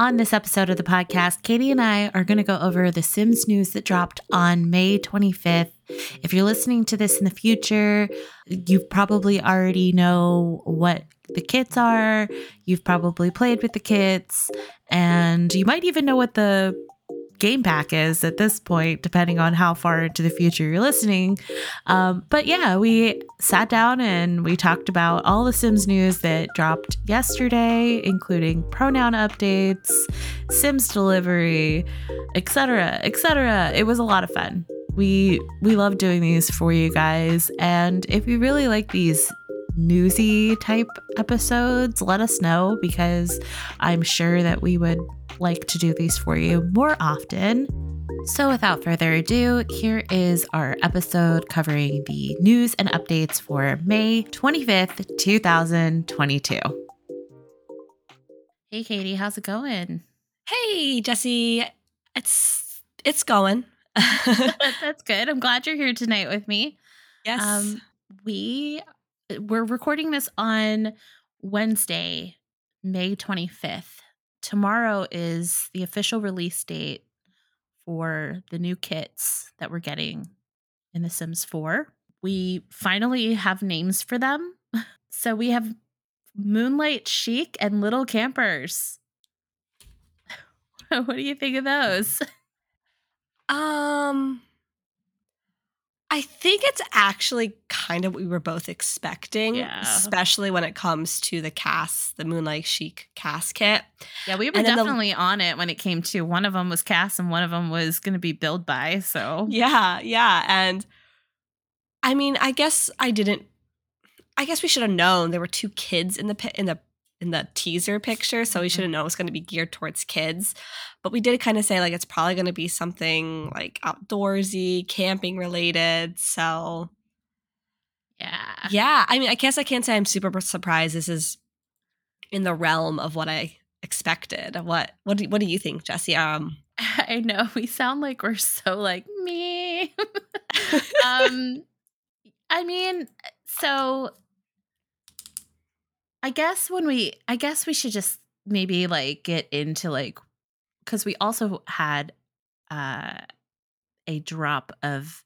On this episode of the podcast, Katie and I are going to go over the Sims news that dropped on May 25th. If you're listening to this in the future, you probably already know what the kits are. You've probably played with the kits, and you might even know what the game pack is at this point, depending on how far into the future you're listening. Um, but yeah, we sat down and we talked about all the Sims news that dropped yesterday, including pronoun updates, Sims delivery, etc., etc. It was a lot of fun. We we love doing these for you guys, and if you really like these newsy type episodes, let us know because I'm sure that we would like to do these for you more often. So, without further ado, here is our episode covering the news and updates for May 25th, 2022. Hey, Katie, how's it going? Hey, Jesse. It's it's going. That's good. I'm glad you're here tonight with me. Yes. Um, we we're recording this on Wednesday, May 25th. Tomorrow is the official release date for the new kits that we're getting in The Sims 4. We finally have names for them. So we have Moonlight Chic and Little Campers. what do you think of those? Um I think it's actually kind of what we were both expecting, yeah. especially when it comes to the cast, the Moonlight Chic cast kit. Yeah, we were definitely the, on it when it came to one of them was cast and one of them was going to be build by. So, yeah, yeah. And I mean, I guess I didn't, I guess we should have known there were two kids in the, pit in the, in the teaser picture, so we should have mm-hmm. known it was going to be geared towards kids. But we did kind of say like it's probably going to be something like outdoorsy, camping related. So yeah, yeah. I mean, I guess I can't say I'm super surprised. This is in the realm of what I expected. What what do, what do you think, Jesse? Um, I know we sound like we're so like me. um, I mean, so I guess when we, I guess we should just maybe like get into like, because we also had uh, a drop of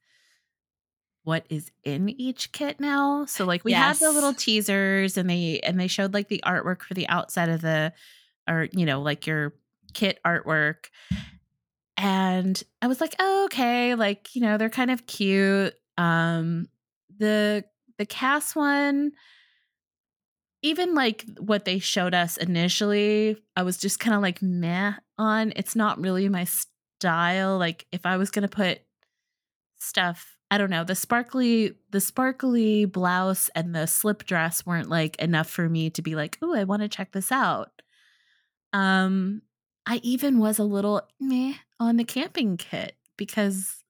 what is in each kit now. So like we yes. had the little teasers and they and they showed like the artwork for the outside of the or you know like your kit artwork. And I was like, oh, okay, like, you know, they're kind of cute. Um the the cast one even like what they showed us initially, I was just kind of like meh on. It's not really my style. Like if I was gonna put stuff, I don't know, the sparkly the sparkly blouse and the slip dress weren't like enough for me to be like, oh, I want to check this out. Um, I even was a little meh on the camping kit because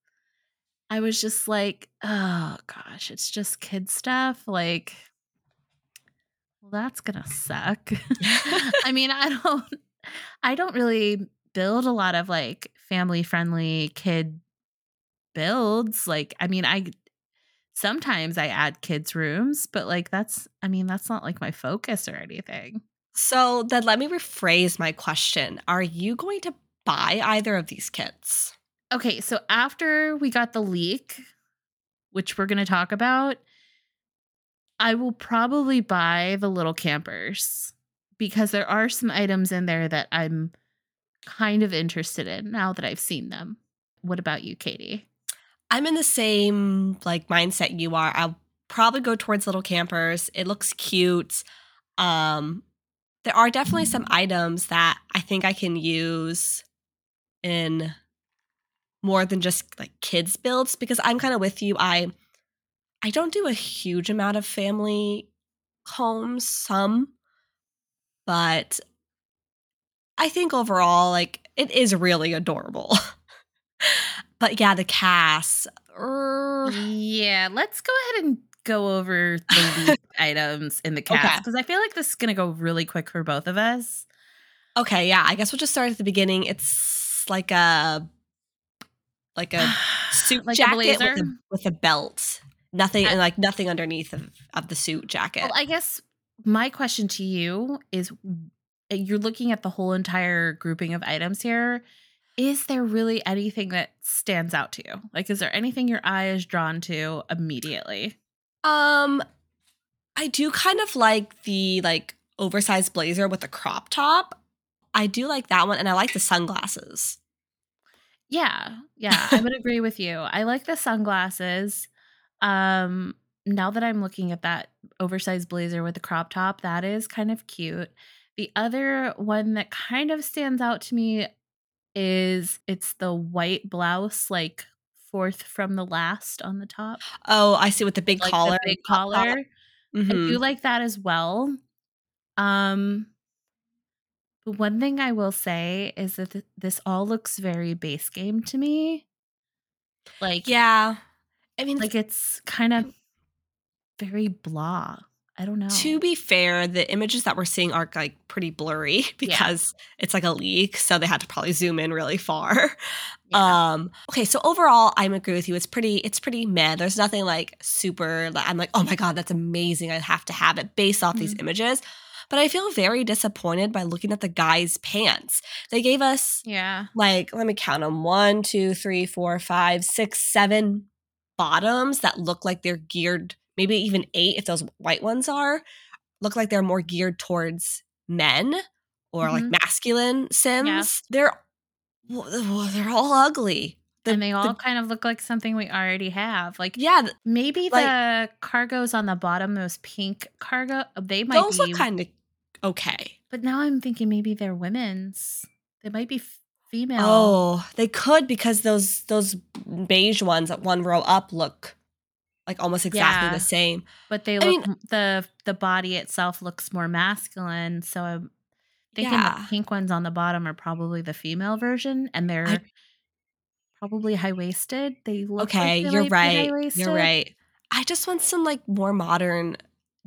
I was just like, oh gosh, it's just kid stuff. Like well, that's gonna suck. I mean, I don't I don't really build a lot of like family friendly kid builds. Like, I mean, I sometimes I add kids' rooms, but like that's I mean, that's not like my focus or anything. So then let me rephrase my question. Are you going to buy either of these kits? Okay, so after we got the leak, which we're going to talk about, I will probably buy the little campers because there are some items in there that I'm kind of interested in now that I've seen them. What about you, Katie? I'm in the same like mindset you are. I'll probably go towards little campers. It looks cute. Um there are definitely some items that I think I can use in more than just like kids builds because I'm kind of with you. I I don't do a huge amount of family homes, some, but I think overall, like, it is really adorable. but yeah, the cast. Yeah, let's go ahead and go over the items in the cast because okay. I feel like this is going to go really quick for both of us. Okay, yeah, I guess we'll just start at the beginning. It's like a like a suit like jacket a with, a, with a belt nothing and like nothing underneath of, of the suit jacket. Well, I guess my question to you is uh, you're looking at the whole entire grouping of items here. Is there really anything that stands out to you? Like, is there anything your eye is drawn to immediately? Um, I do kind of like the like oversized blazer with the crop top. I do like that one, and I like the sunglasses. Yeah, yeah, I would agree with you. I like the sunglasses. Um, now that I'm looking at that oversized blazer with the crop top, that is kind of cute. The other one that kind of stands out to me is it's the white blouse, like fourth from the last on the top. Oh, I see with the big Like collar. the big collar. I Mhm. do like that as well. Um but one thing I will say is that th- this all looks very base game to me. Like Yeah. I mean, like it's kind of very blah. I don't know. to be fair, the images that we're seeing are like pretty blurry because it's like a leak, so they had to probably zoom in really far. Yeah. Um okay, so overall I'm agree with you. It's pretty it's pretty meh. There's nothing like super like I'm like, "Oh my god, that's amazing. I have to have it based off these Mhm. images." But I feel very disappointed by looking at the guy's pants. They gave us yeah. like let me count them one two three four five six seven bottoms that look like they're geared maybe even eight if those white ones are look like they're more geared towards men or like Mhm. masculine sims they're well, they're all ugly The- and they all the- kind of look like something we already have. Like yeah maybe like- the cargos on the bottom, those pink cargo, they might those be. look kind of okay but now I'm thinking maybe they're women's. They might be female. oh they could because those those beige ones at one row up look like almost exactly Yeah. the same but they I look mean- the the body itself looks more masculine. So I'm thinking Yeah. the pink ones on the bottom are probably the female version, and they're I- probably high waisted. They look like Okay, they you're right. You're right. I just want some like more modern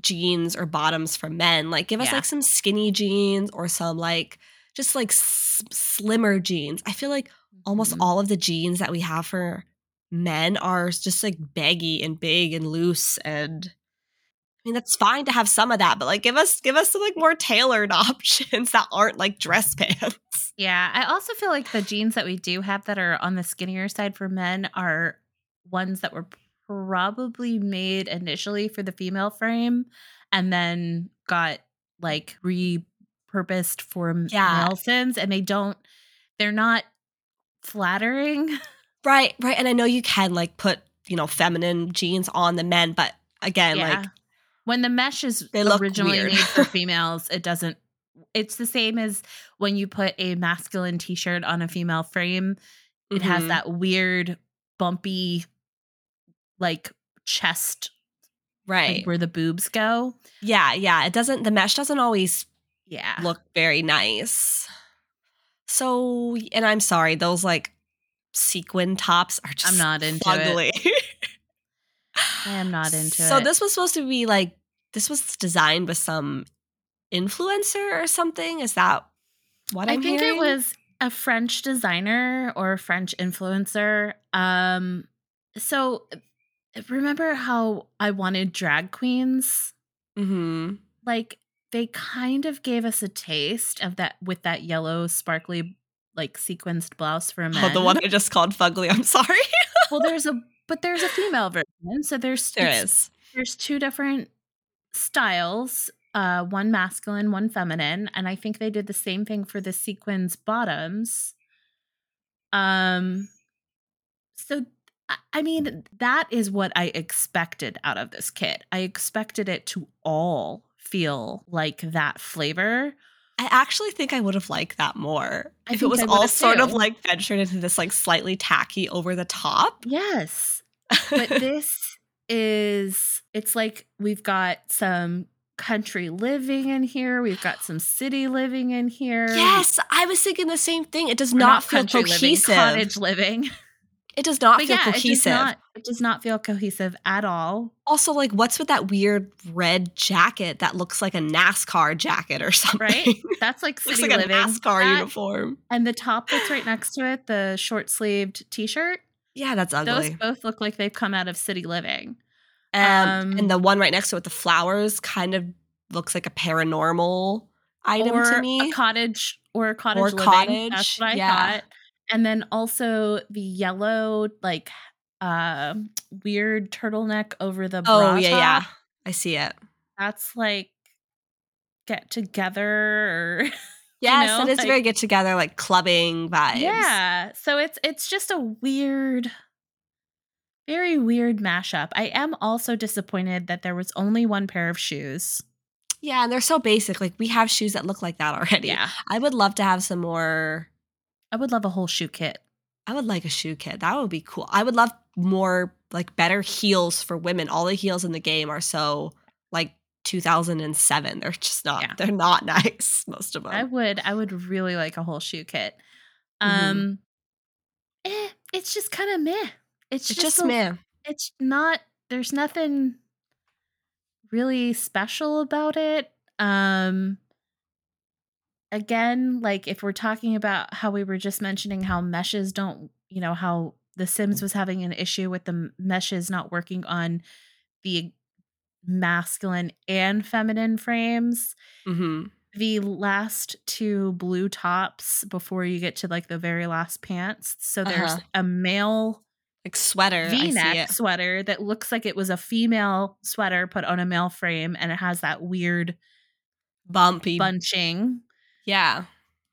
jeans or bottoms for men. Like give us Yeah. like some skinny jeans or some like just like s- slimmer jeans. I feel like almost Mhm. all of the jeans that we have for men are just like baggy and big and loose and I mean that's fine to have some of that, but like give us give us some like more tailored options that aren't like dress pants. Yeah, I also feel like the jeans that we do have that are on the skinnier side for men are ones that were probably made initially for the female frame and then got like repurposed for Yeah. sims and they don't they're not flattering. Right, right. And I know you can like put, you know, feminine jeans on the men, but again, yeah. like when the mesh is They look originally weird. made for females, it doesn't it's the same as when you put a masculine t-shirt on a female frame it has mhm. that weird bumpy like chest like, right. where the boobs go Yeah, yeah. It doesn't the mesh doesn't always yeah look very nice. So and I'm sorry, those like sequin tops are just i'm not into it. i am not into so it so this was supposed to be like this was designed with some influencer or something. Is that what i I'm think hearing? it was a french designer or a french influencer um so remember how i wanted drag queens hmm like they kind of gave us a taste of that with that yellow sparkly like sequenced blouse for men Oh, the one I just called fugly. I'm sorry. well there's a but there's a female version so there's there is. there's two different styles uh one masculine one feminine and i think they did the same thing for the sequins bottoms um so i mean that is what i expected out of this kit i expected it to all feel like that flavor I actually think I would have liked that more I if it was all sort of like ventured into this like slightly tacky over the top. yes but this is it's like we've got some country living in here we've got some city living in here yes, I was thinking the same thing. It does Or not, feel country living, cohesive. cottage living It does not but feel yeah it does cohesive. not it does not feel cohesive at all also, like, what's with that weird red jacket that looks like a NASCAR jacket or something? right that's like city looks like a NASCAR That- uniform. and the top that's right next to it the short sleeved t-shirt Yeah, that's ugly. those both look like they've come out of city living Um, um, and the one right next to it, with the flowers, kind of looks like a paranormal item to me. a cottage or a cottage Or living. cottage, That's what I yeah. thought. And then also the yellow like uh weird turtleneck over the bra oh yeah, yeah. I see it. That's like get together or Yes, know, it is like- very get together, like clubbing vibes. Yeah. So it's it's just a weird very weird mashup. I am also disappointed that there was only one pair of shoes. Yeah, and they're so basic. Like we have shoes that look like that already. Yeah. I would love to have some more. I would love a whole shoe kit. I would like a shoe kit. That would be cool. I would love more like better heels for women. All the heels in the game are so like 2007. They're just not. Yeah. They're not nice. Most of them. I would I would really like a whole shoe kit. Mhm. Um eh, it's just kind of meh. It's, it's just, just a- meh. It's not there's nothing really special about it. Um again, like if we're talking about how we were just mentioning how meshes don't, you know, how the Sims was having an issue with the meshes not working on the masculine and feminine frames hmm the last two blue tops before you get to like the very last pants. So there's Uh-huh. a male Like sweater. V-neck sweater that looks like it was a female sweater put on a male frame and it has that weird Bumpy. bunching. Yeah.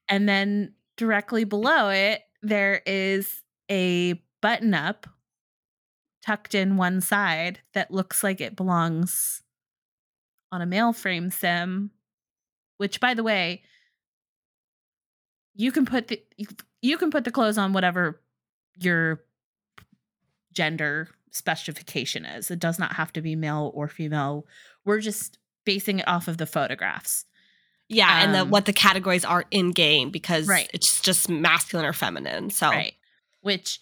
And then directly below it there is a button up tucked in one side that looks like it belongs on a male frame sim which by the way you can put the you can put the clothes on whatever your gender specification is. It does not have to be male or female. We're just basing it off of the photographs Yeah, and the, Um, what the categories are in game because Right. it's just masculine or feminine. So right which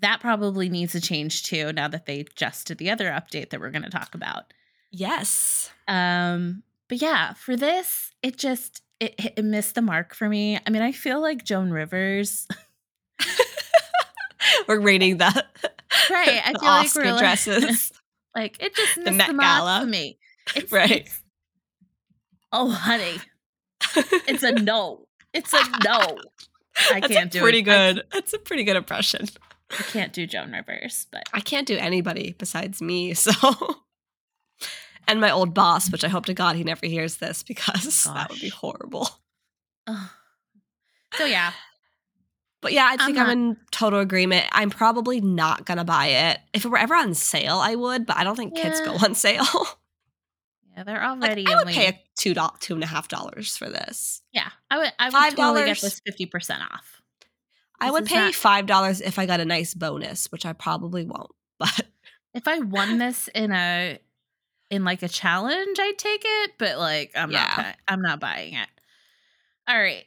that probably needs to change too now that they just did the other update that we're going to talk about yes, um but yeah for this it just it, it missed the mark for me i mean i feel like joan rivers we're rating the Right, I the feel like Oscar we're like- dresses. like it just missed the, Met mark Gala. for me it's, Right. it's- oh honey it's a no it's a no i That's can't do pretty it. I- good. That's a pretty good impression. I can't do joan rivers but I can't do anybody besides me. So, and my old boss, which I hope to God he never hears this because that would be horrible. so yeah But yeah, I I'm think I'm, in total agreement. I'm probably not gonna buy it. If it were ever on sale, I would, but I don't think kids go on sale. Yeah they're like, already I would only pay two two and a half dollars for this. yeah i would i would Five totally get this 50% off I would pay not- five dollars if I got a nice bonus, which I probably won't. But if i won this in a in like a challenge i'd take it but like i'm Yeah. not i'm not buying it all right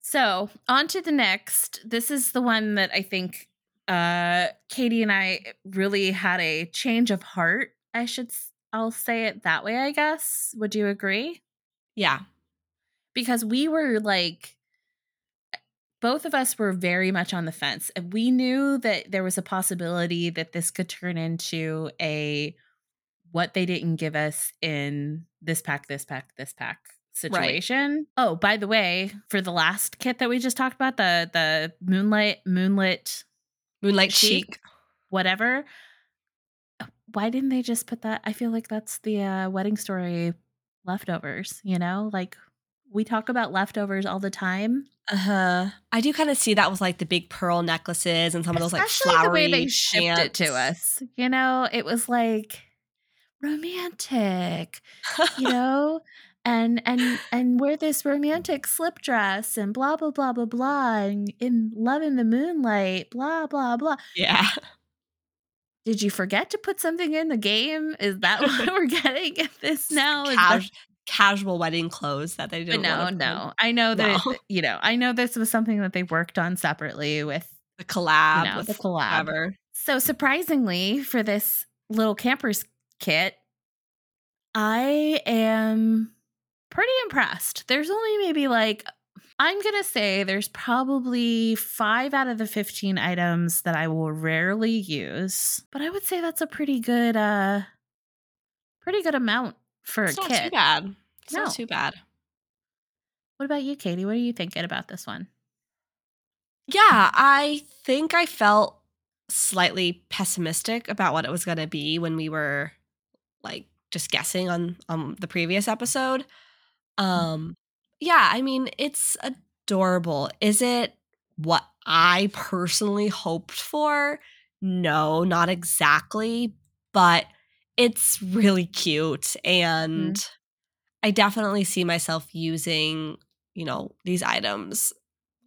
so on to the next this is the one that i think uh katie and i really had a change of heart i should i'll say it that way i guess would you agree yeah, because we were like both of us were very much on the fence and we knew that there was a possibility that this could turn into a what they didn't give us in this pack this pack this pack situation oh by the way for the last kit that we just talked about the the moonlight moonlit Moonlight Chic? Chic. whatever why didn't they just put that i feel like that's the uh, wedding story leftovers you know? Like we talk about leftovers all the time. Uh huh. I do kind of see that with like the big pearl necklaces and some of those like especially flowery the way they shipped it to us you know? It was like romantic you know? And and and wear this romantic slip dress and blah blah blah blah blah and in love in the moonlight blah blah blah. Yeah. Did you forget to put something in the game? Is that what we're getting at this now? Casual wedding clothes that they didn't no, no. I know that No. it, you know. I know this was something that they worked on separately with The collab you know, with the collab. whoever. So surprisingly, for this little campers kit, I am pretty impressed. There's only maybe like I'm gonna say there's probably five out of the 15 items that I will rarely use, but I would say that's a pretty good uh pretty good amount for It's a not kit. too bad. It's No. not too bad. What about you, Katie? What are you thinking about this one? Yeah, I think I felt slightly pessimistic about what it was going to be when we were like just guessing on on the previous episode. Um yeah, I mean, it's adorable. Is it what I personally hoped for? No, not exactly, but it's really cute and Mhm. I definitely see myself using, you know, these items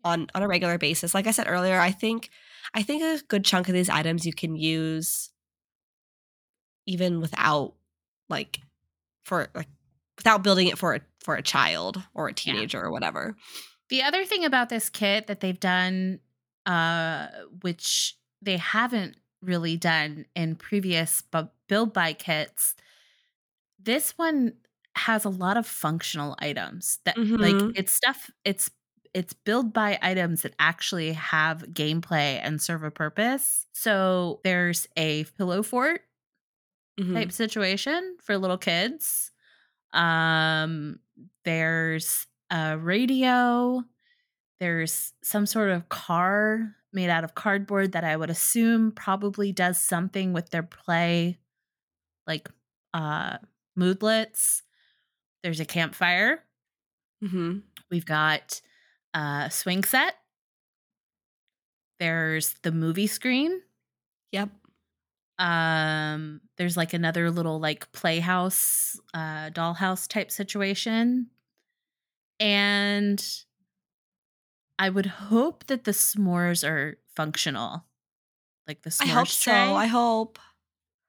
on on a regular basis. Like I said earlier, I think I think a good chunk of these items you can use even without like for like without building it for a for a child or a Yeah. teenager or whatever. The other thing about this kit that they've done, uh, which they haven't really done in previous bu- build by kits, this one has a lot of functional items that like Mhm. it's stuff it's it's build by items that actually have gameplay and serve a purpose. So there's a pillow fort Mhm. type situation for little kids. Um, there's a radio. There's some sort of car made out of cardboard that I would assume probably does something with their play, like uh, moodlets. There's a campfire. Mm-hmm. We've got a swing set. There's the movie screen. Yep. Um there's like another little like playhouse uh dollhouse type situation and i would hope that the s'mores are functional like the s'mores I hope so. tray. I hope.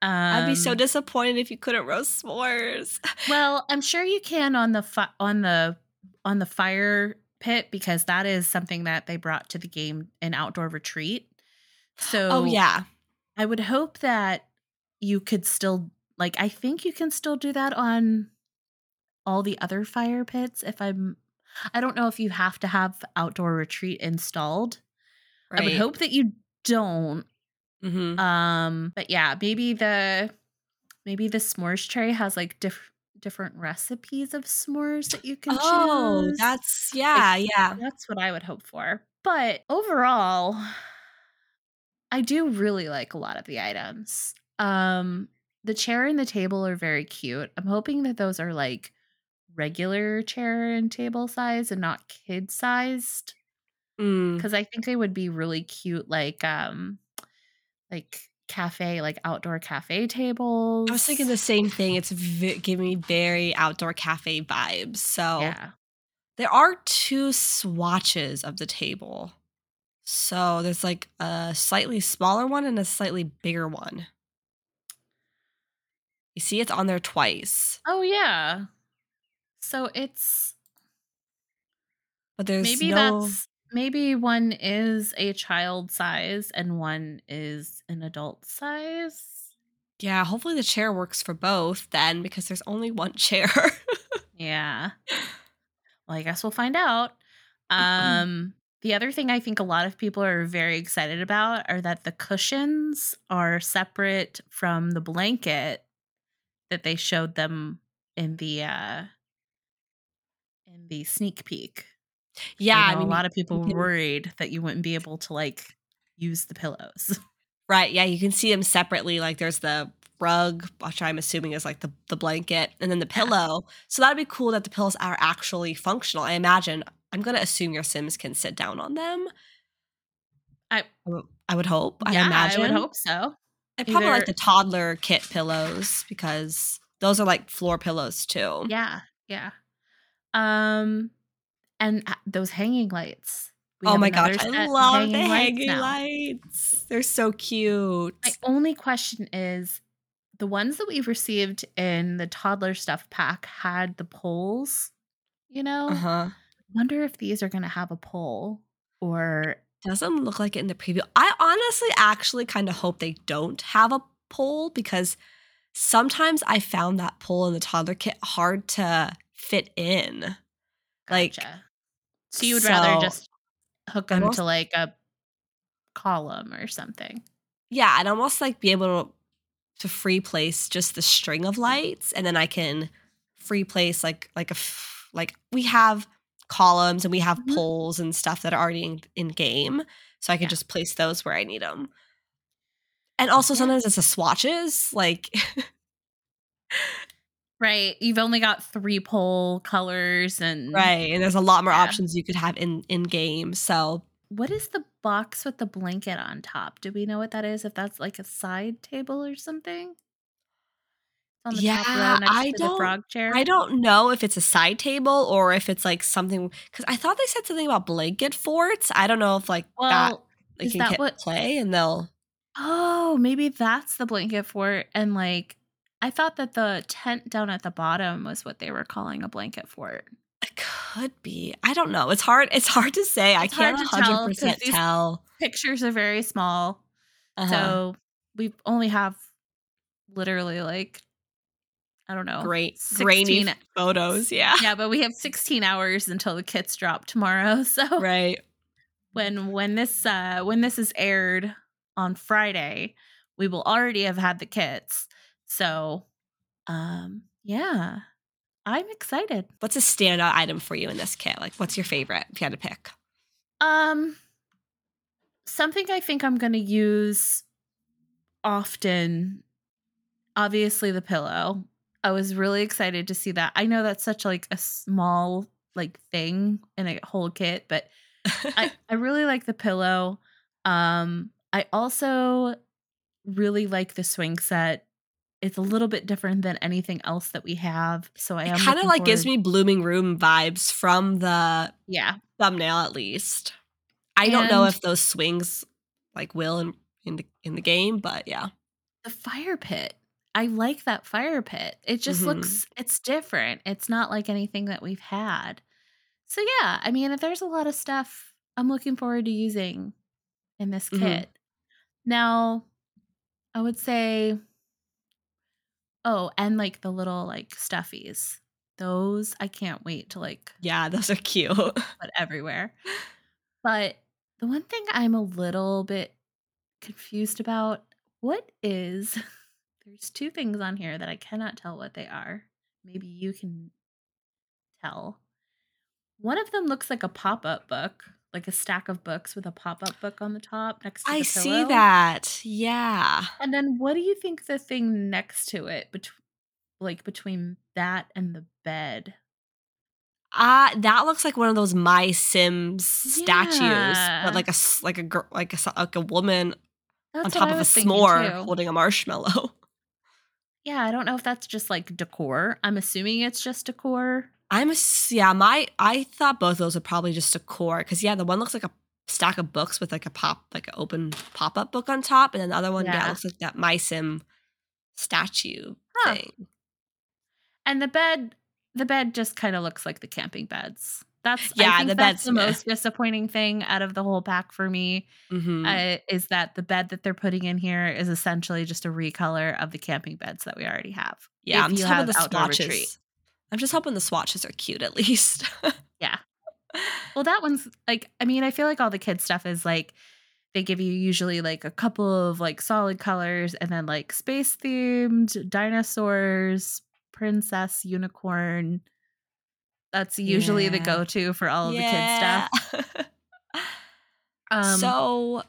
I'd be so Um, disappointed if you couldn't roast s'mores. well i'm sure you can on the fi- on the on the fire pit because that is something that they brought to the game an outdoor retreat so oh yeah. I would hope that you could still like I think you can still do that on all the other fire pits if I'm I don't know if you have to have outdoor retreat installed. I would hope that you don't. hmm Um but yeah, maybe the maybe the s'mores tray has like diff- different recipes of s'mores that you can Oh, choose. Oh, that's yeah, yeah. That's what I would hope for. But overall, I do really like a lot of the items. Um the chair and the table are very cute. I'm hoping that those are like regular chair and table size and not kid sized Mm. cuz I think they would be really cute like um like cafe like outdoor cafe tables. I was thinking the same thing. It's v- giving me very outdoor cafe vibes. So Yeah. there are two swatches of the table. So there's like a slightly smaller one and a slightly bigger one. You see, it's on there twice, Oh yeah. So it's but there's maybe no. that's maybe one is a child size and one is an adult size. Yeah, hopefully the chair works for both then, because there's only one chair. Yeah. Well, I guess we'll find out. Um the other thing I think a lot of people are very excited about are that the cushions are separate from the blanket that they showed them in the uh in the sneak peek. yeah, I I mean, a lot of people were worried that you wouldn't be able to like use the pillows. Right. Yeah, you can see them separately. Like there's the rug, which I'm assuming is like the, the blanket, and then the pillow. So that'd be cool that the pillows are actually functional. I imagine. I'm gonna assume your Sims can sit down on them. I, I would hope. I yeah, imagine. I would hope so. I probably like the toddler kit pillows because those are like floor pillows too. Yeah, yeah. Um, and uh, those hanging lights. We oh my gosh, I love the hanging now. lights. They're so cute. My only question is, the ones that we've received in the toddler stuff pack had the poles. You know, Uh huh. Wonder if these are going to have a pole or Doesn't look like it in the preview. I honestly actually kind of hope they don't have a pole because sometimes I found that pole in the toddler kit hard to fit in. Like. So you would rather just hook them almost- to like a column or something. yeah, I'd almost like be able to, to free place just the string of lights, and then I can free place like like a f- like we have columns and we have Mhm. poles and stuff that are already in, in game. So I can Yeah. just place those where I need them. And also Yeah. sometimes it's the swatches. Like, Right. You've only got three pole colors and right. And there's a lot more Yeah. options you could have in, in game. So What is the box with the blanket on top? Do we know what that is? If that's like a side table or something? On the top Yeah, row next I to don't- frog chair. I don't know if it's a side table or if it's like something because I thought they said something about blanket forts. I don't know if like that well, they is can that what- play and they'll oh, maybe that's the blanket fort. And like, I thought that the tent down at the bottom was what they were calling a blanket fort. it could be. I don't know. It's hard. It's hard to say. I It's hard can't tell, 'cause 100% these- tell. Pictures are very small. Uh-huh. So we only have literally like, I don't know. Great, grainy 16 photos. Yeah. yeah, but we have 16 hours until the kits drop tomorrow. So Right. when when this uh when this is aired on Friday, we will already have had the kits. So um yeah. I'm excited. What's a standout item for you in this kit? Like, what's your favorite if you had to pick? Um something I think I'm going to use often obviously the pillow. I was really excited to see that. I know that's such like a small like thing in a whole kit, but I, I really like the pillow. Um, I also really like the swing set. It's a little bit different than anything else that we have. So I kind of like gives me blooming room vibes from the yeah. thumbnail at least. I don't know if those swings like will in in the, in the game, but yeah. The fire pit. I like that fire pit. It just Mhm. looks it's different. It's not like anything that we've had. So yeah, I mean, if there's a lot of stuff I'm looking forward to using in this Mhm. kit. Now, I would say oh, and like the little like stuffies. Those I can't wait to like Yeah, those are cute. but everywhere. But the one thing I'm a little bit confused about what is there's two things on here that I cannot tell what they are. Maybe you can tell. One of them looks like a pop-up book, like a stack of books with a pop-up book on the top next to. I see that. Yeah. And then what do you think the thing next to it between like between that and the bed? Uh that looks like one of those My Sims statues, Yeah. but like a like a girl, like a like a woman That's on top of a s'more holding a marshmallow. Yeah, I don't know if that's just like decor. I'm assuming it's just decor. I'm a yeah. My I thought both those were probably just decor because yeah, the one looks like a stack of books with like a pop like an open pop up book on top, and then the other one yeah, Yeah. looks like that My Sim statue Huh. thing. And the bed, the bed just kind of looks like the camping beds. That's Yeah, the that's bed's- the most disappointing thing out of the whole pack for me hmm uh, is that the bed that they're putting in here is essentially just a recolor of the camping beds that we already have. yeah, if I'm just hoping the swatches. retreat. I'm just hoping the swatches are cute at least. Yeah. Well, that one's like, I mean, I feel like all the kids stuff is like they give you usually like a couple of like solid colors and then like space themed dinosaurs, princess, unicorn. That's usually the go to for all of the kids stuff. Um, so,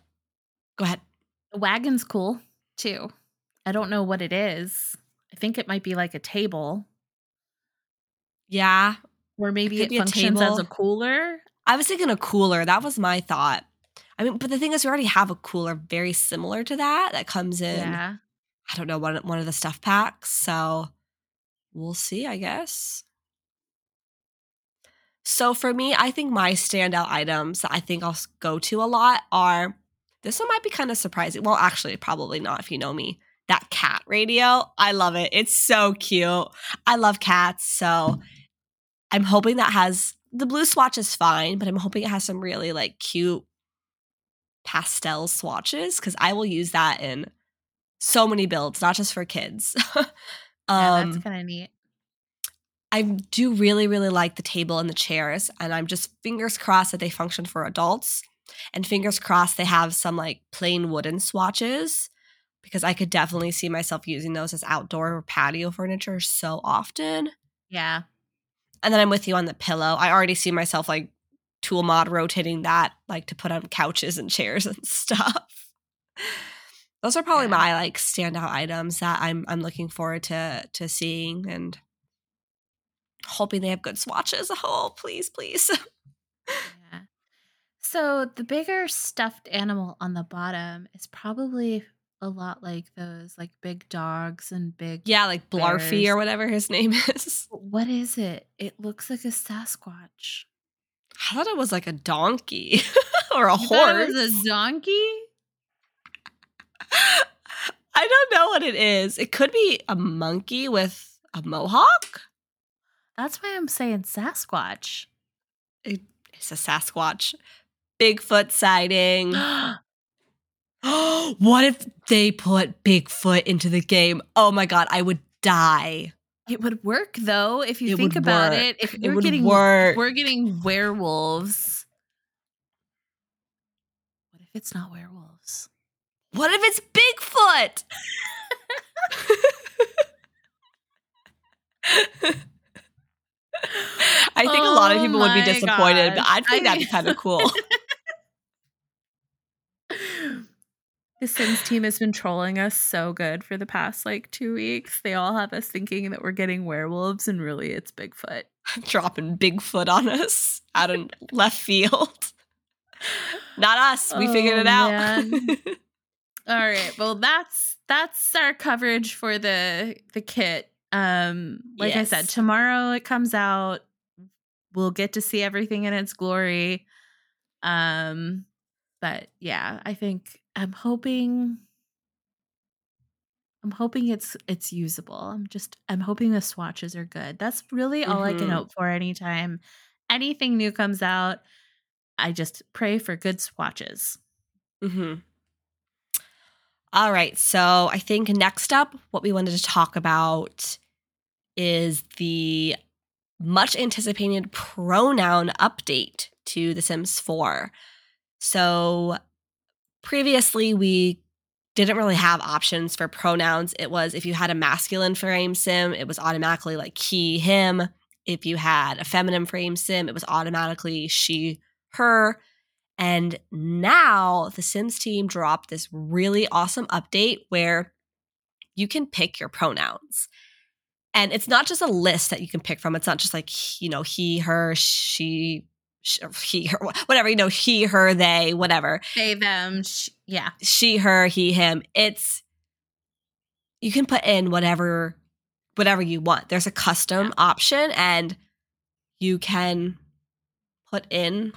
go ahead. the wagon's cool too. I don't know what it is. I think it might be like a table, Yeah, or maybe could it be a functions as a cooler. I was thinking a cooler. That was my thought. I mean, but the thing is, we already have a cooler very similar to that that comes in. Yeah. I don't know one one of the stuff packs. So we'll see. I guess. So for me, I think my standout items that I think I'll go to a lot are. This one might be kind of surprising. Well, actually, probably not if you know me. That cat radio, I love it. It's so cute. I love cats. So I'm hoping that has the blue swatch is fine, but I'm hoping it has some really like cute pastel swatches because I will use that in so many builds, not just for kids. Yeah, um, that's kind of neat. I do really, really like the table and the chairs, and I'm just fingers crossed that they function for adults, and fingers crossed they have some like plain wooden swatches because I could definitely see myself using those as outdoor or patio furniture so often. Yeah. and then I'm with you on the pillow. I already see myself like tool mod rotating that like to put on couches and chairs and stuff. Those are probably Yeah. my like standout items that I'm I'm looking forward to to seeing and hoping they have good swatches. Oh, please, please. Yeah. So the bigger stuffed animal on the bottom is probably a lot like those like big dogs and big yeah, like Blarfy Bears. or whatever his name is. What is it? It looks like a Sasquatch. I thought it was like a donkey or a You horse. was a donkey? I don't know what it is. It could be a monkey with a mohawk. That's why I'm saying Sasquatch. It's a Sasquatch. Bigfoot sighting. what if they put Bigfoot into the game? Oh my god, I would die. it would work though if you It think about work. it. If It we're would getting work. we're getting werewolves. What if it's not werewolves? What if it's Bigfoot? I think a lot of Oh people would be disappointed, but gosh. I think I that'd be kind of cool. The Sims team has been trolling us so good for the past like two weeks. They all have us thinking that we're getting werewolves, and really it's Bigfoot. Dropping Bigfoot on us out in left field. Not us. We figured Oh, it out. All right. Well, that's that's our coverage for the the kit. Um, like I said, tomorrow it comes out. We'll get to see everything in its glory. Um, but yeah, I think I'm hoping I'm hoping it's it's usable. I'm just I'm hoping the swatches are good. That's really all I can Mhm. hope for anytime anything new comes out. I just pray for good swatches. hmm All right. So I think next up, what we wanted to talk about is the much anticipated pronoun update to The Sims 4. So previously, we didn't really have options for pronouns. It was if you had a masculine frame sim, it was automatically like he, him. If you had a feminine frame sim, it was automatically she, her. And now the Sims team dropped this really awesome update where you can pick your pronouns. And it's not just a list that you can pick from. It's not just like, you know, he, her, she, sh- he, her, whatever, you know, he, her, they, whatever. They, them, sh- yeah. She, her, he, him. It's, you can put in whatever, whatever you want. There's a custom Yeah. option and you can put in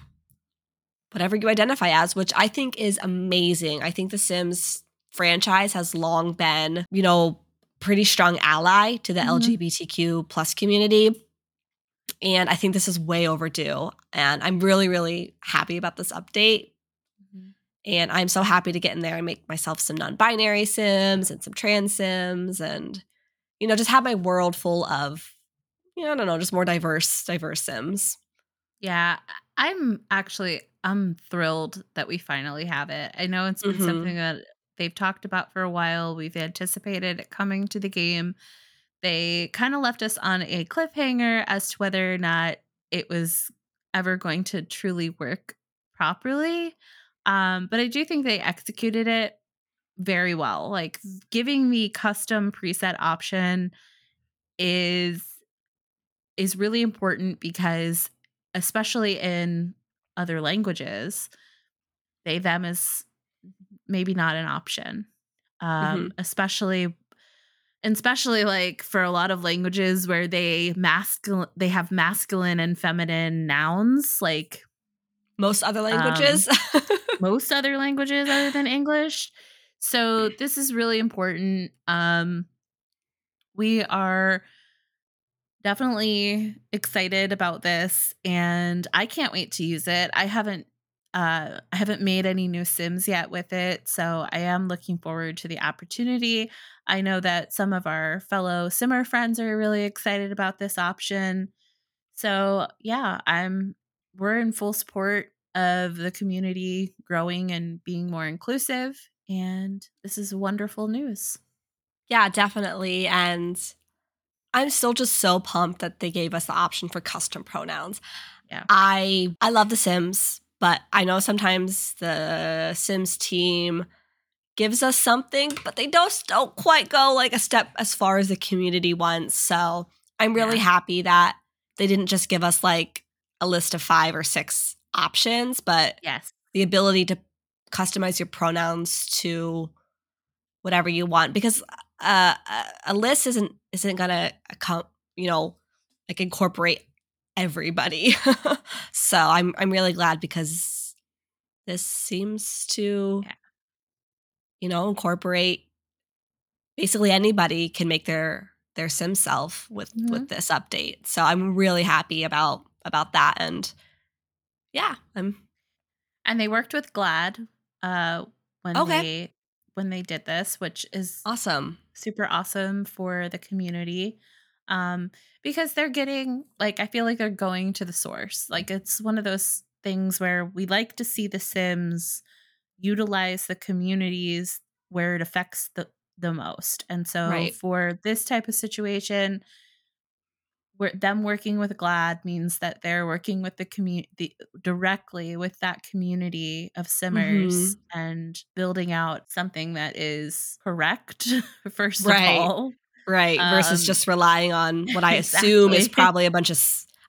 whatever you identify as, which I think is amazing. I think The Sims franchise has long been, you know, pretty strong ally to the Mhm. LGBTQ plus community. And I think this is way overdue. And I'm really, really happy about this update. And I'm so happy to get in there and make myself some non binary Sims and some trans Sims and, you know, just have my world full of, you know, I don't know, just more diverse, diverse Sims. Yeah, I'm actually I'm thrilled that we finally have it. I know it's been Mhm. something that they've talked about for a while. We've anticipated it coming to the game. They kind of left us on a cliffhanger as to whether or not it was ever going to truly work properly. Um, but I do think they executed it very well. Like giving the custom preset option is is really important because especially in other languages, they them is maybe not an option. Um, especially and especially like for a lot of languages where they masculine they have masculine and feminine nouns, like Most other languages. most other languages other than English. So this is really important. Um we are definitely excited about this and I can't wait to use it. I haven't uh I haven't made any new sims yet with it, so I am looking forward to the opportunity. I know that some of our fellow simmer friends are really excited about this option. So, yeah, I'm we're in full support of the community growing and being more inclusive and this is wonderful news. yeah, definitely. And I'm still just so pumped that they gave us the option for custom pronouns. Yeah. I I love the Sims, but I know sometimes the Sims team gives us something, but they don't don't quite go like a step as far as the community wants. So I'm really Yeah. happy that they didn't just give us like a list of five or six options, but Yes. the ability to customize your pronouns to whatever you want because uh, a- a list isn't isn't gonna account you know like incorporate everybody so i'm i'm really glad because this seems to Yeah. you know incorporate basically anybody can make their their sim self with Mhm. with this update so i'm really happy about about that and yeah i'm And they worked with GLAAD uh when Okay. they when they did this, which is awesome super awesome for the community. Um because they're getting like I feel like they're going to the source. Like it's one of those things where we like to see the Sims utilize the communities where it affects the the most. And so Right. for this type of situation where them working with GLAAD means that they're working with the community directly with that community of simmers and building out something that is correct first Right. of all Right. versus Um, just relying on what I assume is probably a bunch of.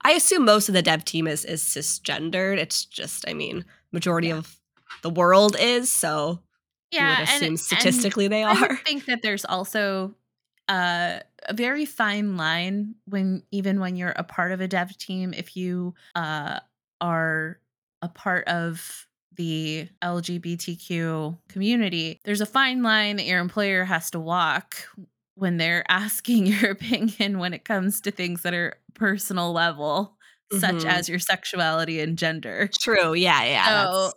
I assume most of the dev team is is cisgendered. It's just, I mean, majority Yeah. of the world is. So you yeah would and- assume and statistically they are. would think that there's also uh, a very fine line when even when you're a part of a dev team if you uh, are a part of the LGBTQ community there's a fine line that your employer has to walk when they're asking your opinion when it comes to things that are personal level such Mhm. as your sexuality and gender True. Yeah. Yeah. So,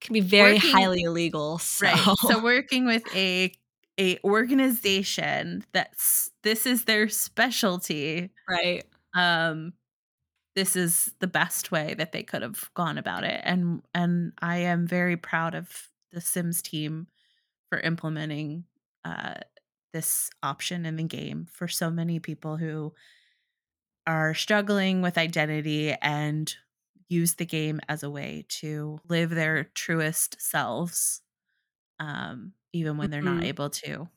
can be very working- highly illegal. So. Right. So working with a a organization that's this is their specialty. right. Um this is the best way that they could have gone about it and and I am very proud of the Sims team for implementing uh this option in the game for so many people who are struggling with identity and use the game as a way to live their truest selves um even when they're not Mhm. able to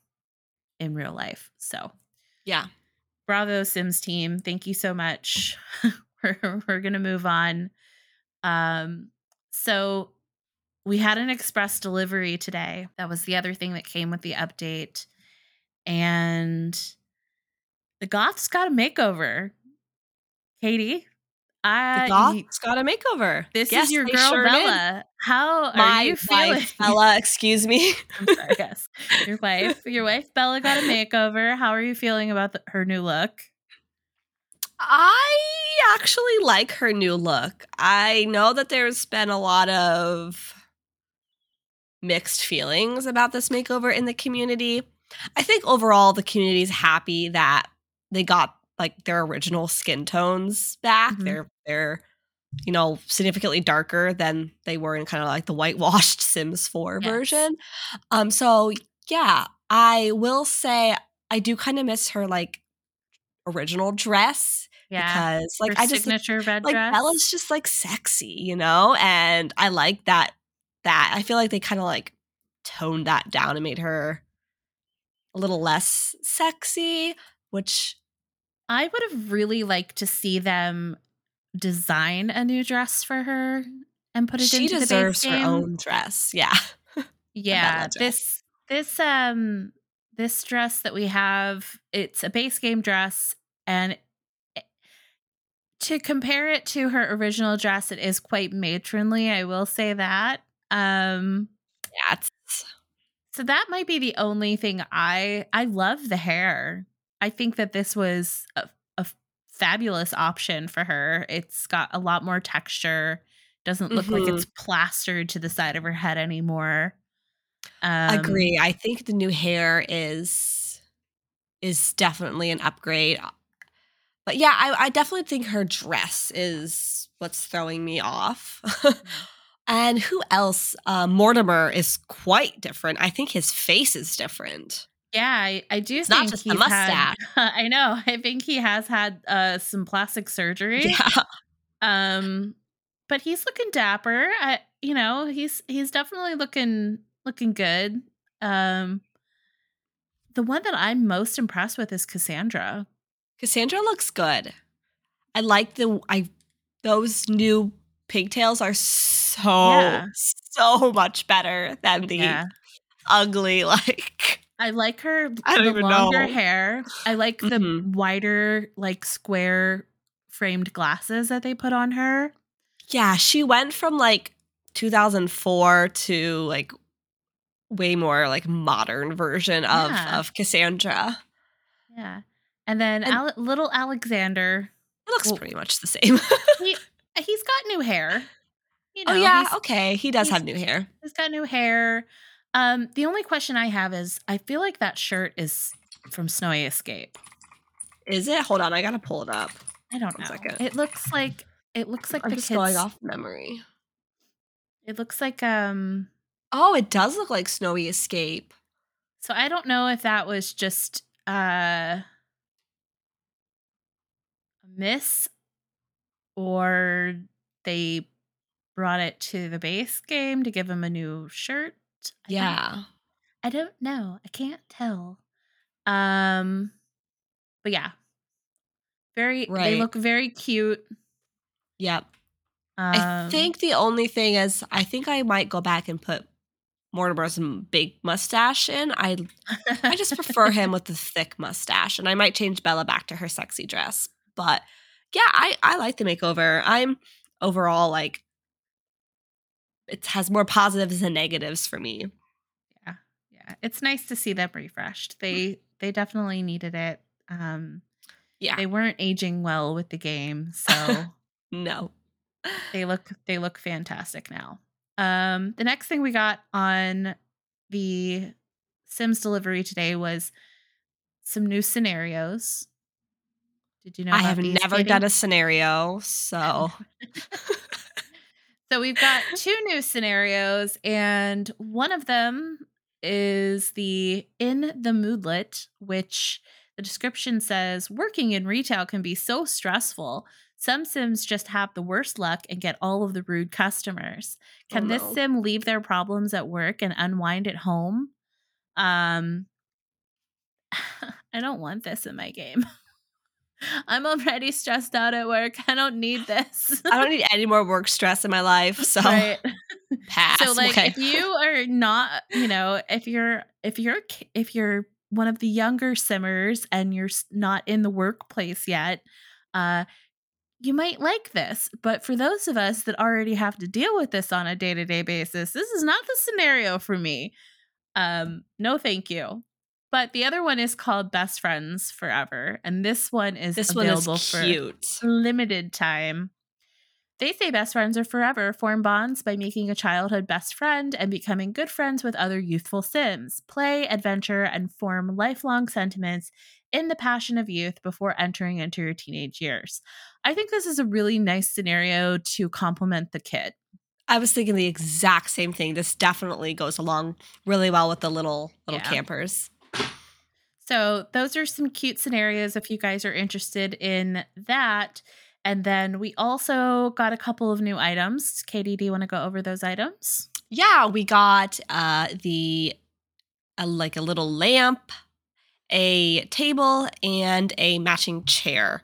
in real life. So Yeah. bravo sims team. Thank you so much. We're, we're gonna move on. Um so we had an express delivery today. That was the other thing that came with the update and the goths got a makeover katie The I goth's got a makeover. this Yes, is your girl sure did. Bella. How are My you feeling? wife, Bella, excuse me. I'm sorry, yes. Your wife, your wife Bella got a makeover. How are you feeling about the, her new look? I actually like her new look. I know that there's been a lot of mixed feelings about this makeover in the community. I think overall the community is happy that they got like their original skin tones back. Mhm. They're they're you know significantly darker than they were in kind of like the whitewashed Sims 4 Yes. version. Um so yeah, I will say I do kind of miss her like original dress Yeah, because like her I just signature red like dress. Bella's just like sexy, you know, and I like that. That I feel like they kind of like toned that down and made her a little less sexy, which I would have really liked to see them design a new dress for her and put it she into deserves the base her game. own dress. Yeah, yeah this this um this dress that we have it's a base game dress and it- to compare it to her original dress it is quite matronly i will say that um yeah, it's so that might be the only thing i i love the hair i think that this was a, a fabulous option for her it's got a lot more texture doesn't look like Mhm. it's plastered to the side of her head anymore um, agree. I think the new hair is is definitely an upgrade. But yeah, I, I definitely think her dress is what's throwing me off. and who else? Uh, Mortimer is quite different. I think his face is different. Yeah, I, I do It's not think just the he's had. mustache. I know. I think he has had uh, some plastic surgery. Yeah. Um, but he's looking dapper. I, you know, he's he's definitely looking looking good. Um, the one that I'm most impressed with is Cassandra. Cassandra looks good. I like the I those new pigtails are so Yeah. so much better than the Yeah, ugly like I like her. I don't the even longer know. hair. I like the Mhm. wider, like square framed glasses that they put on her. Yeah, she went from like 2004 to like way more like modern version of Yeah. of Cassandra. Yeah, and then And- Ale- little Alexander. It looks Well- pretty much the same. He he's got new hair. You know, oh yeah, okay. He does have new hair. He's got new hair. Um, the only question I have is I feel like that shirt is from Snowy Escape. Is it? Hold on, I gotta pull it up. I don't One know. second. It looks like it looks like I'm the just kids. going off memory. It looks like um. Oh, it does look like Snowy Escape. So I don't know if that was just uh a miss or they brought it to the base game to give him a new shirt. I Yeah. I don't know. I can't tell. Um but yeah. Very they look very cute. Yep. Um, I think the only thing is, I think I might go back and put Mortimer's big mustache in. I I just prefer him with the thick mustache, and I might change Bella back to her sexy dress. But yeah, I I like the makeover. I'm overall like it has more positives than negatives for me. yeah, Yeah. it's nice to see them refreshed. They they definitely needed it. Um Yeah. they weren't aging well with the game, so No. they look they look fantastic now. Um the next thing we got on the Sims delivery today was some new scenarios. Did you know I have never done a scenario, so So we've got two new scenarios, and one of them is the In the Moodlet, which the description says working in retail can be so stressful. Some Sims just have the worst luck and get all of the rude customers. Can Oh, this. Sim leave their problems at work and unwind at home? Um, I don't want this in my game. I'm already stressed out at work. I don't need this. I don't need any more work stress in my life. So right. pass. So like okay. if you are not, you know, if you're if you're if you're one of the younger simmers and you're not in the workplace yet, uh you might like this. But for those of us that already have to deal with this on a day-to-day basis, this is not the scenario for me. Um no thank you. But the other one is called Best Friends Forever and this one is this one is available for cute. limited time. They say best friends are forever, form bonds by making a childhood best friend and becoming good friends with other youthful Sims, play, adventure, and form lifelong sentiments in the passion of youth before entering into your teenage years. I think this is a really nice scenario to complement the kid. I was thinking the exact same thing. This definitely goes along really well with the little little Yeah. campers. So, those are some cute scenarios if you guys are interested in that. And then we also got a couple of new items. Katie, do you want to go over those items? Yeah, we got uh the like a little lamp, a table, and a matching chair.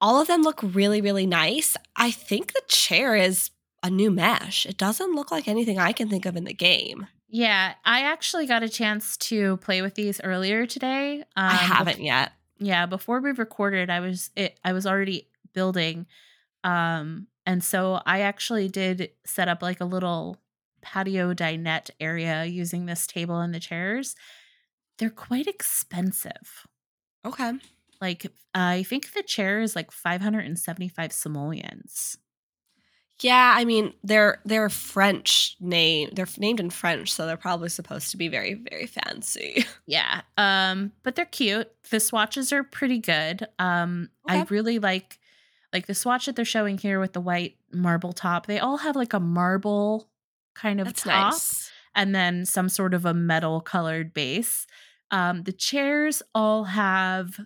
All of them look really, really nice. I think the chair is a new mesh. It doesn't look like anything I can think of in the game. Yeah, I actually got a chance to play with these earlier today. Um, I haven't yet. yeah, before we recorded, I was it, I was already building, um, and so I actually did set up like a little patio dinette area using this table and the chairs. They're quite expensive. Okay. Like I think the chair is like five hundred and seventy five simoleons. Yeah, I mean they're they're French name. They're named in French, so they're probably supposed to be very very fancy. Yeah. Um, but they're cute. The swatches are pretty good. Um, I really like like the swatch that they're showing here with the white marble top. They all have like a marble kind of That's top nice. and then some sort of a metal colored base. Um, the chairs all have,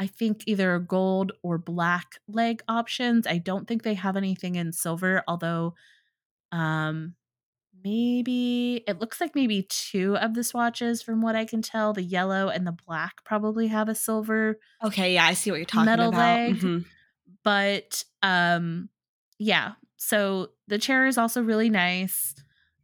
I think, either gold or black leg options. I don't think they have anything in silver, although um maybe it looks like maybe two of the swatches from what I can tell. The yellow and the black probably have a silver Okay, yeah, I see what you're talking metal about. leg. Mhm. But um yeah, so the chair is also really nice.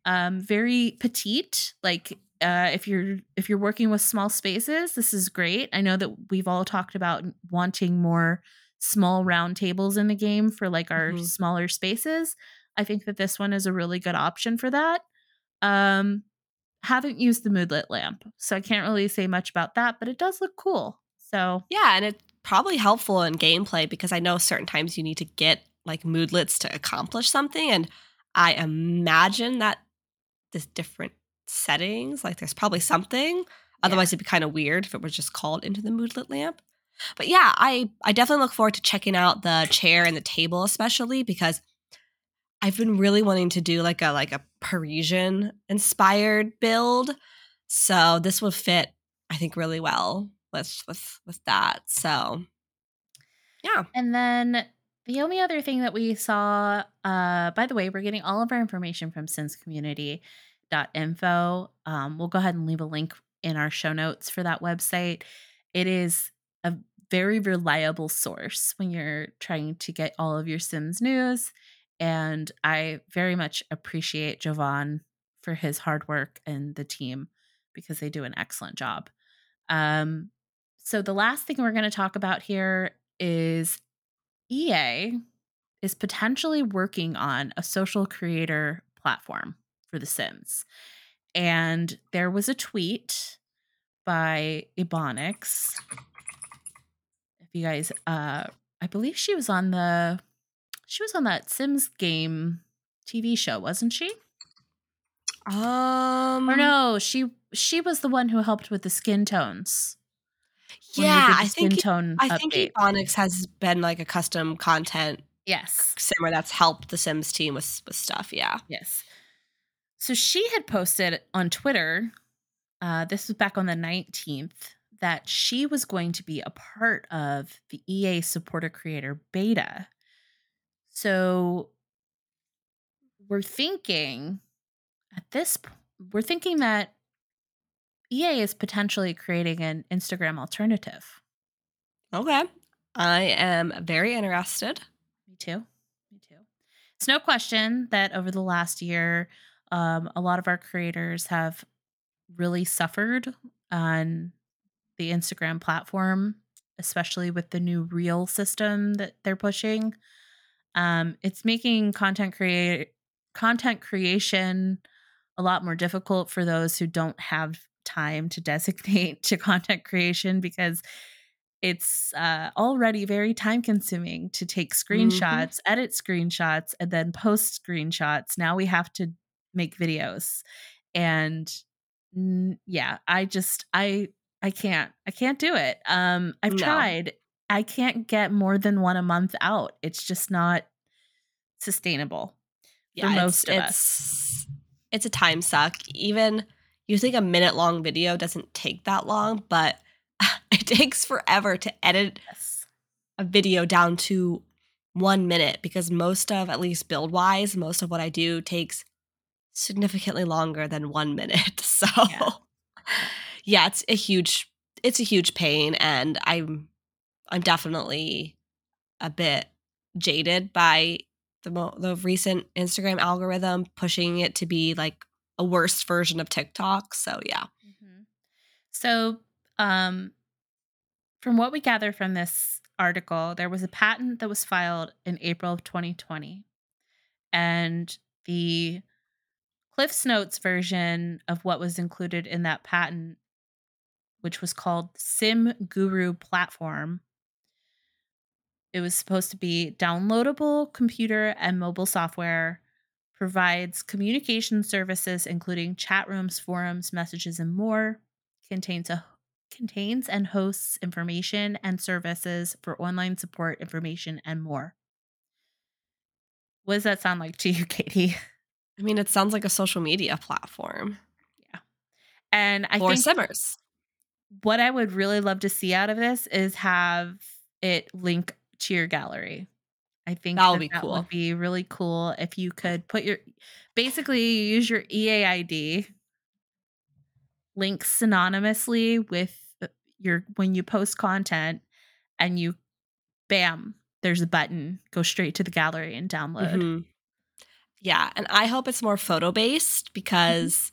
Um very petite. Like uh if you're if you're working with small spaces, this is great. I know that we've all talked about wanting more small round tables in the game for like our Mhm. smaller spaces. I think that this one is a really good option for that. Um haven't used the moodlit lamp, so I can't really say much about that, but it does look cool. So Yeah, and it's probably helpful in gameplay because I know certain times you need to get like moodlets to accomplish something. And I imagine that this different settings. Like there's probably something. Otherwise, it'd be kind of weird if it was just called into the moodlet lamp. But yeah, I I definitely look forward to checking out the chair and the table, especially because I've been really wanting to do like a like a Parisian inspired build. So this would fit, I think, really well with with with that. So yeah. And then the only other thing that we saw, uh, by the way, we're getting all of our information from simscommunity.info. Um, we'll go ahead and leave a link in our show notes for that website. It is a very reliable source when you're trying to get all of your Sims news. And I very much appreciate Jovan for his hard work and the team because they do an excellent job. Um, so the last thing we're going to talk about here is EA is potentially working on a social creator platform for The Sims. And there was a tweet by Ebonix. If you guys uh I believe she was on the she was on that Sims game TV show, wasn't she? Um Or no, she she was the one who helped with the skin tones. Yeah, I think skin tone I think update. Ebonix has been like a custom content Yes. simmer that's helped the Sims team with with stuff. Yeah. Yes. So she had posted on Twitter, uh, this was back on the 19th, that she was going to be a part of the EA supporter creator beta. So we're thinking at this point, we're thinking that EA is potentially creating an Instagram alternative. Okay. I am very interested. Me too. Me too. It's no question that over the last year, um, a lot of our creators have really suffered on the Instagram platform, especially with the new reel system that they're pushing. Um, it's making content create content creation a lot more difficult for those who don't have time to designate to content creation because it's uh, already very time consuming to take screenshots, edit screenshots, and then post screenshots. Now we have to make videos. And yeah, I just, I, I can't, I can't do it. Um, I've No. tried. I can't get more than one a month out. It's just not sustainable for it's- most of us. it's, It's a time suck. Even you think a minute long video doesn't take that long, but it takes forever to edit Yes. a video down to one minute because most of, at least build wise, most of what I do takes significantly longer than one minute. So, Yeah. yeah, it's a huge, it's a huge pain, and I'm, I'm definitely a bit jaded by the mo- the recent Instagram algorithm pushing it to be like a worse version of TikTok. So yeah, Mhm. So, um, from what we gather from this article, there was a patent that was filed in April of 2020. And the Cliff's Notes version of what was included in that patent, which was called Sim Guru Platform, it was supposed to be downloadable computer and mobile software provides communication services including chat rooms, forums, messages, and more. Contains a contains and hosts information and services for online support, information, and more. What does that sound like to you, Katie? I mean, it sounds like a social media platform Yeah. And I or think simmers. what I would really love to see out of this is have it link to your gallery. I think That be that cool. would be really cool if you could put your basically you use your EAID link synonymously with your when you post content and you bam there's a button go straight to the gallery and download. Mhm. Yeah, and I hope it's more photo based mm-hmm. because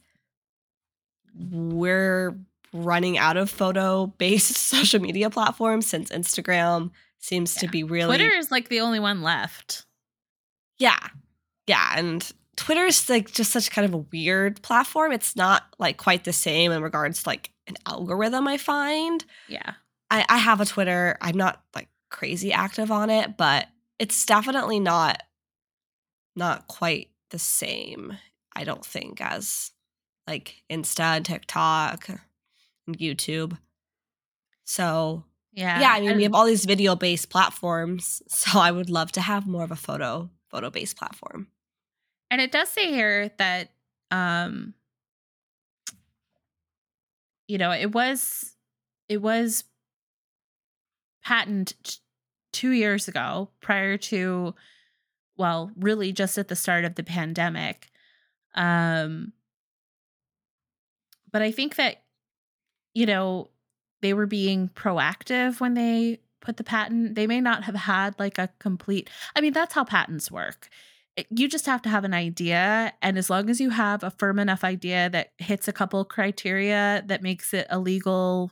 we're running out of photo based social media platforms since Instagram seems to be really Twitter is like the only one left. Yeah. Yeah, and Twitter is like just such kind of a weird platform. It's not like quite the same in regards to like an algorithm I find. Yeah. I, I have a Twitter. I'm not like crazy active on it, but it's definitely not not quite the same, I don't think, as like Insta and TikTok and YouTube. So Yeah. yeah, I mean we have all these video based platforms. So I would love to have more of a photo photo based platform. And it does say here that um you know, it was it was patented t- 2 years ago prior to well, really just at the start of the pandemic. Um but I think that you know, they were being proactive when they put the patent. They may not have had like a complete I mean, that's how patents work you just have to have an idea and as long as you have a firm enough idea that hits a couple criteria that makes it a legal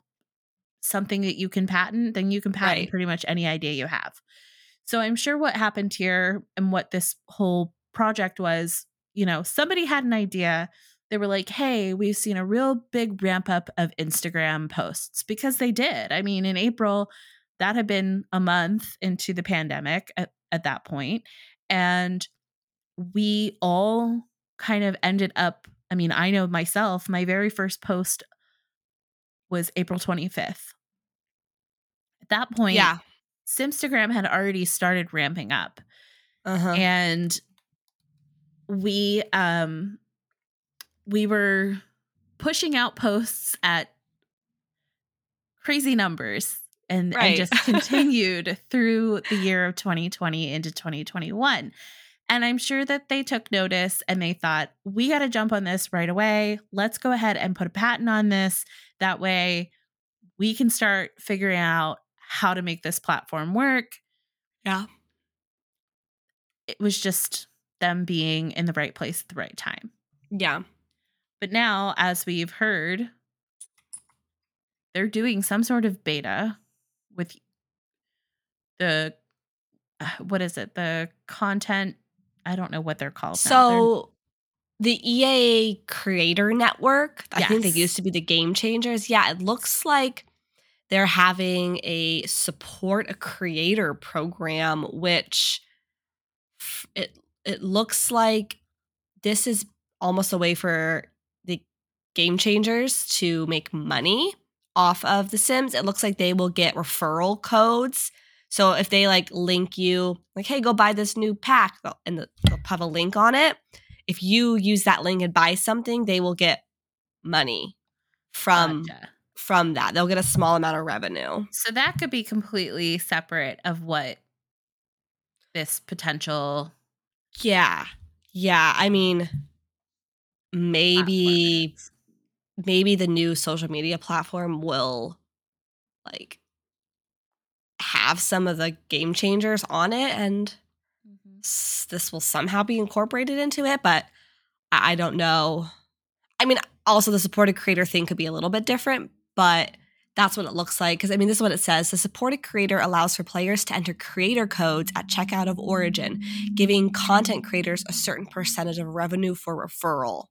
something that you can patent then you can patent Right. pretty much any idea you have so i'm sure what happened here and what this whole project was you know somebody had an idea. They were like hey we've seen a real big ramp up of instagram posts because they did. I mean in april that had been a month into the pandemic at, at that point and we all kind of ended up i mean i know myself my very first post was april 25th at that point Yeah. Simstagram had already started ramping up Uh-huh. and we um we were pushing out posts at crazy numbers and, and just continued through the year of 2020 into 2021 and i'm sure that they took notice and they thought we got to jump on this right away. Let's go ahead and put a patent on this. That way we can start figuring out how to make this platform work yeah. it was just them being in the right place at the right time. Yeah. But now, as we've heard, they're doing some sort of beta with the uh, what is it? The content. I don't know what they're called. now. They're- So the EA Creator Network, I think they used to be the Game Changers. Yeah, it looks like they're having a support a creator program, which it it looks like this is almost a way for the Game Changers to make money off of the Sims. It looks like they will get referral codes. So if they like link you, like, hey, go buy this new pack, and they'll have a link on it. If you use that link and buy something, they will get money from Gotcha. From that. They'll get a small amount of revenue. So that could be completely separate of what this potential Yeah. Yeah. I mean, maybe maybe the new social media platform will like have some of the game changers on it and Mhm. s- this will somehow be incorporated into it, but I I don't know. I mean, also the supported creator thing could be a little bit different, but that's what it looks like. Because I mean, this is what it says the supported creator allows for players to enter creator codes at checkout of Origin, giving content creators a certain percentage of revenue for referral.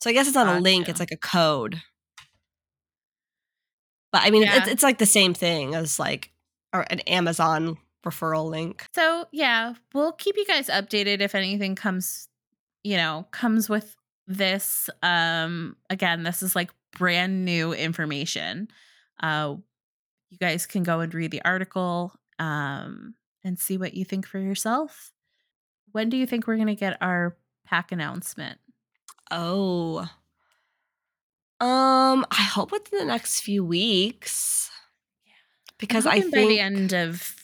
So I guess it's not a link, it's like a code. But I mean, it's, Yeah. it's like the same thing as like or an Amazon referral link. So yeah, we'll keep you guys updated if anything comes, you know, comes with this. Um again, this is like brand new information. Uh you guys can go and read the article um and see what you think for yourself. When do you think we're gonna get our pack announcement? Oh. Um, I hope within the next few weeks. Yeah. Because I think by the end of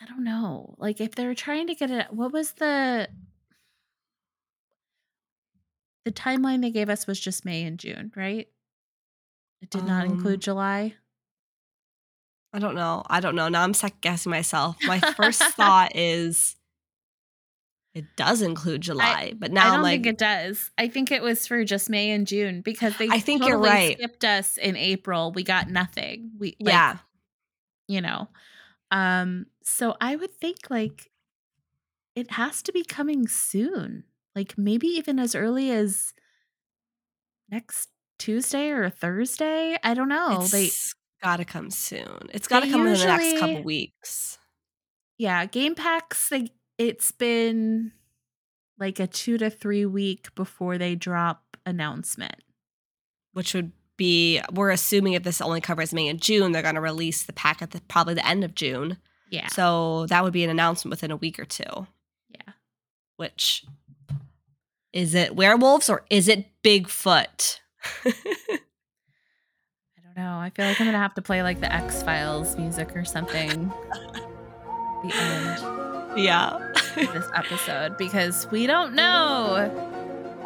I don't know. Like if they're trying to get it what was the the timeline they gave us was just May and June, right? It did not Um, include July. I don't know. I don't know. Now I'm second guessing myself. My first thought is it does include July, but now I don't I'm like, think it does. I think it was for just May and June because they I think you're right. skipped us in April. We got nothing. We like, yeah, you know. Um so I would think like it has to be coming soon. Like maybe even as early as next Tuesday or Thursday. I don't know. They it's gotta come soon. It's gotta they come in the next couple weeks. yeah, game packs they it's been like a 2 to 3 week before they drop announcement. which would be we're assuming if this only covers May and June, they're going to release the pack at the, probably the end of June. Yeah. So that would be an announcement within a week or two. Yeah. Which is it werewolves or is it Bigfoot? I don't know. I feel like I'm gonna have to play like the X Files music or something. the end yeah. this episode because we don't know.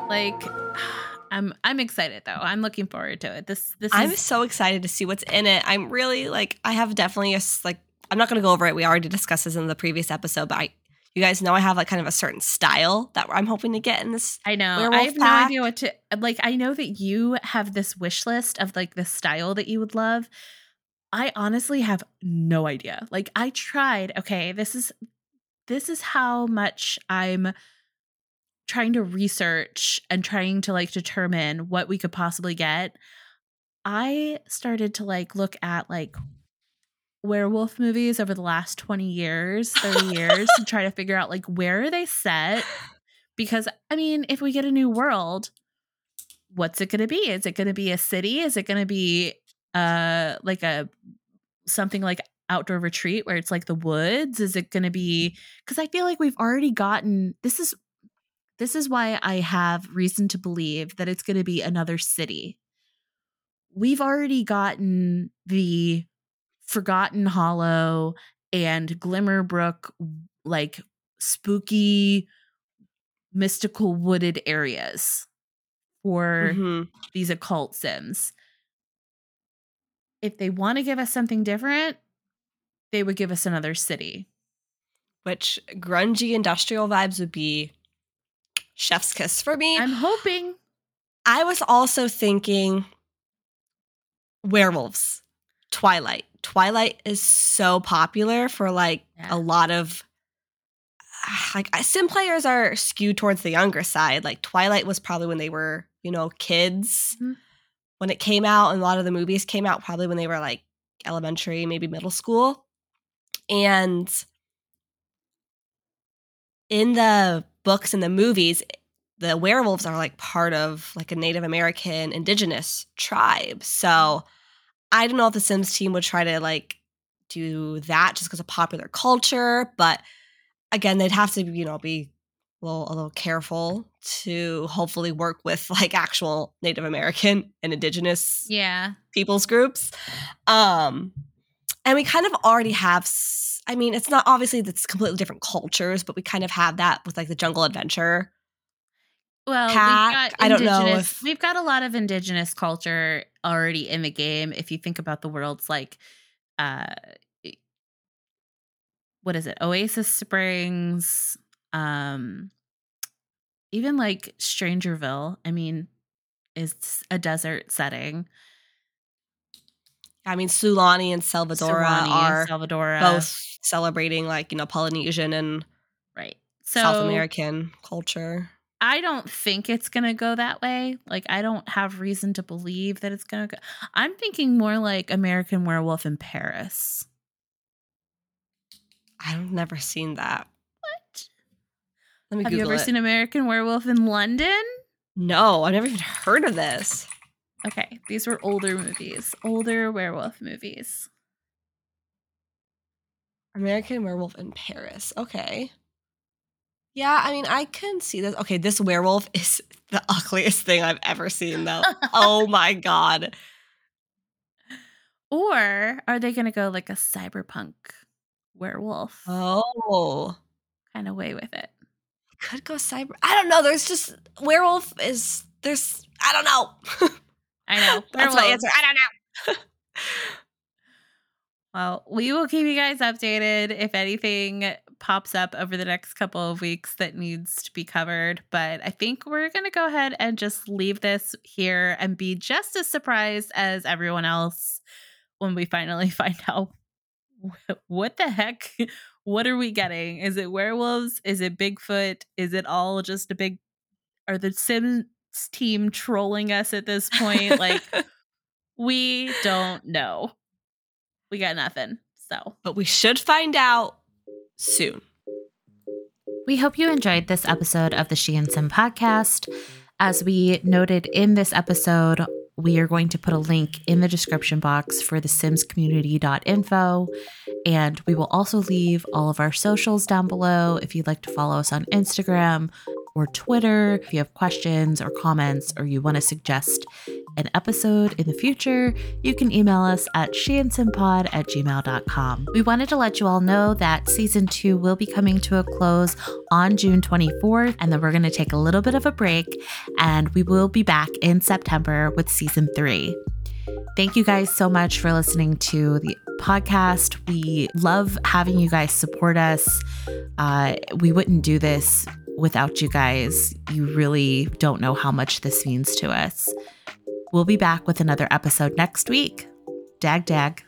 Like, I'm I'm excited though. I'm looking forward to it. This this I'm is so excited to see what's in it. I'm really like I have definitely a like I'm not going to go over it. We already discussed this in the previous episode, but I you guys know I have like kind of a certain style that I'm hoping to get in this. I know. I have no idea what to like. I know that you have this wish list of like the style that you would love. I honestly have no idea. Like I tried. Okay, this is this is how much I'm trying to research and trying to like determine what we could possibly get. I started to like look at like werewolf movies over the last 20 years, 30 years to try to figure out like where are they set? Because I mean, if we get a new world, what's it going to be? Is it going to be a city? Is it going to be uh like a something like outdoor retreat where it's like the woods? Is it going to be cuz I feel like we've already gotten this is this is why I have reason to believe that it's going to be another city. We've already gotten the Forgotten Hollow and Glimmerbrook like spooky mystical wooded areas for Mhm. these occult sims. If they want to give us something different, they would give us another city. Which grungy industrial vibes would be chef's kiss for me. I'm hoping I was also thinking werewolves, Twilight. Twilight is so popular for like Yeah. a lot of like sim players are skewed towards the younger side. Like Twilight was probably when they were, you know, kids Mhm. when it came out, and a lot of the movies came out probably when they were like elementary, maybe middle school. And in the books and the movies, the werewolves are like part of like a Native American indigenous tribe. So I don't know if the Sims team would try to like do that just because of popular culture, but again, they'd have to, you know, be a little, a little careful to hopefully work with like actual Native American and indigenous yeah. people's groups. Um, and we kind of already have. I mean, it's not obviously that's completely different cultures, but we kind of have that with like the jungle adventure. Well, pack. we've got I don't know if- we've got a lot of indigenous culture already in the game. If you think about the worlds like uh what is it? Oasis Springs, um even like Strangerville, I mean, is a desert setting. I mean, Sulani and Salvadora Serrani, are Salvadora. both celebrating like you know Polynesian and right. So South American culture. I don't think it's going to go that way. Like, I don't have reason to believe that it's going to go. I'm thinking more like American Werewolf in Paris. I've never seen that. What? Let me Have Google you ever it. seen American Werewolf in London? no, I've never even heard of this. Okay, these were older movies, older werewolf movies. American Werewolf in Paris. Okay. Yeah, I mean, I can see this. Okay, this werewolf is the ugliest thing I've ever seen, though. oh my god. Or are they going to go like a cyberpunk werewolf Oh. kind of way with it? Could go cyber. I don't know. There's just werewolf is there's I don't know. I know. That's my answer. I don't know. Well, we will keep you guys updated if anything pops up over the next couple of weeks that needs to be covered. But I think we're going to go ahead and just leave this here and be just as surprised as everyone else when we finally find out what the heck, what are we getting? Is it werewolves? Is it Bigfoot? Is it all just a big, are the Sims team trolling us at this point? Like, we don't know. We got nothing. So. but we should find out soon. We hope you enjoyed this episode of the She and Sim podcast. As we noted in this episode, we are going to put a link in the description box for the Sims simscommunity.info. And we will also leave all of our socials down below if you'd like to follow us on Instagram or Twitter. If you have questions or comments, or you want to suggest an episode in the future, you can email us at sheandsimpod at gmail.com. We wanted to let you all know that season two will be coming to a close on June 24th, and then we're going to take a little bit of a break, and we will be back in September with season three. Thank you guys so much for listening to the podcast. We love having you guys support us. Uh, we wouldn't do this without you guys. You really don't know how much this means to us. We'll be back with another episode next week. Dag, dag.